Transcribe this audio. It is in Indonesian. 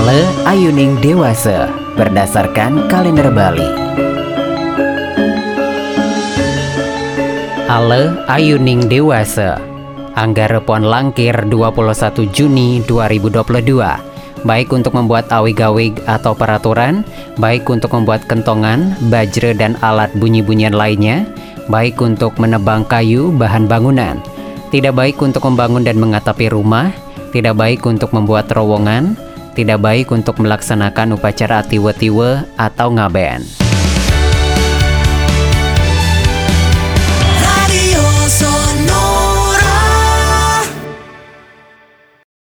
Ale Ayuning Dewasa berdasarkan kalender Bali. Ale Ayuning Dewasa Anggarepon Langkir 21 Juni 2022 Baik untuk membuat awig-awig atau peraturan Baik untuk membuat kentongan, bajre dan alat bunyi-bunyian lainnya Baik untuk menebang kayu, bahan bangunan Tidak baik untuk membangun dan mengatapi rumah Tidak baik untuk membuat terowongan tidak baik untuk melaksanakan upacara tiwe-tiwe atau ngaben.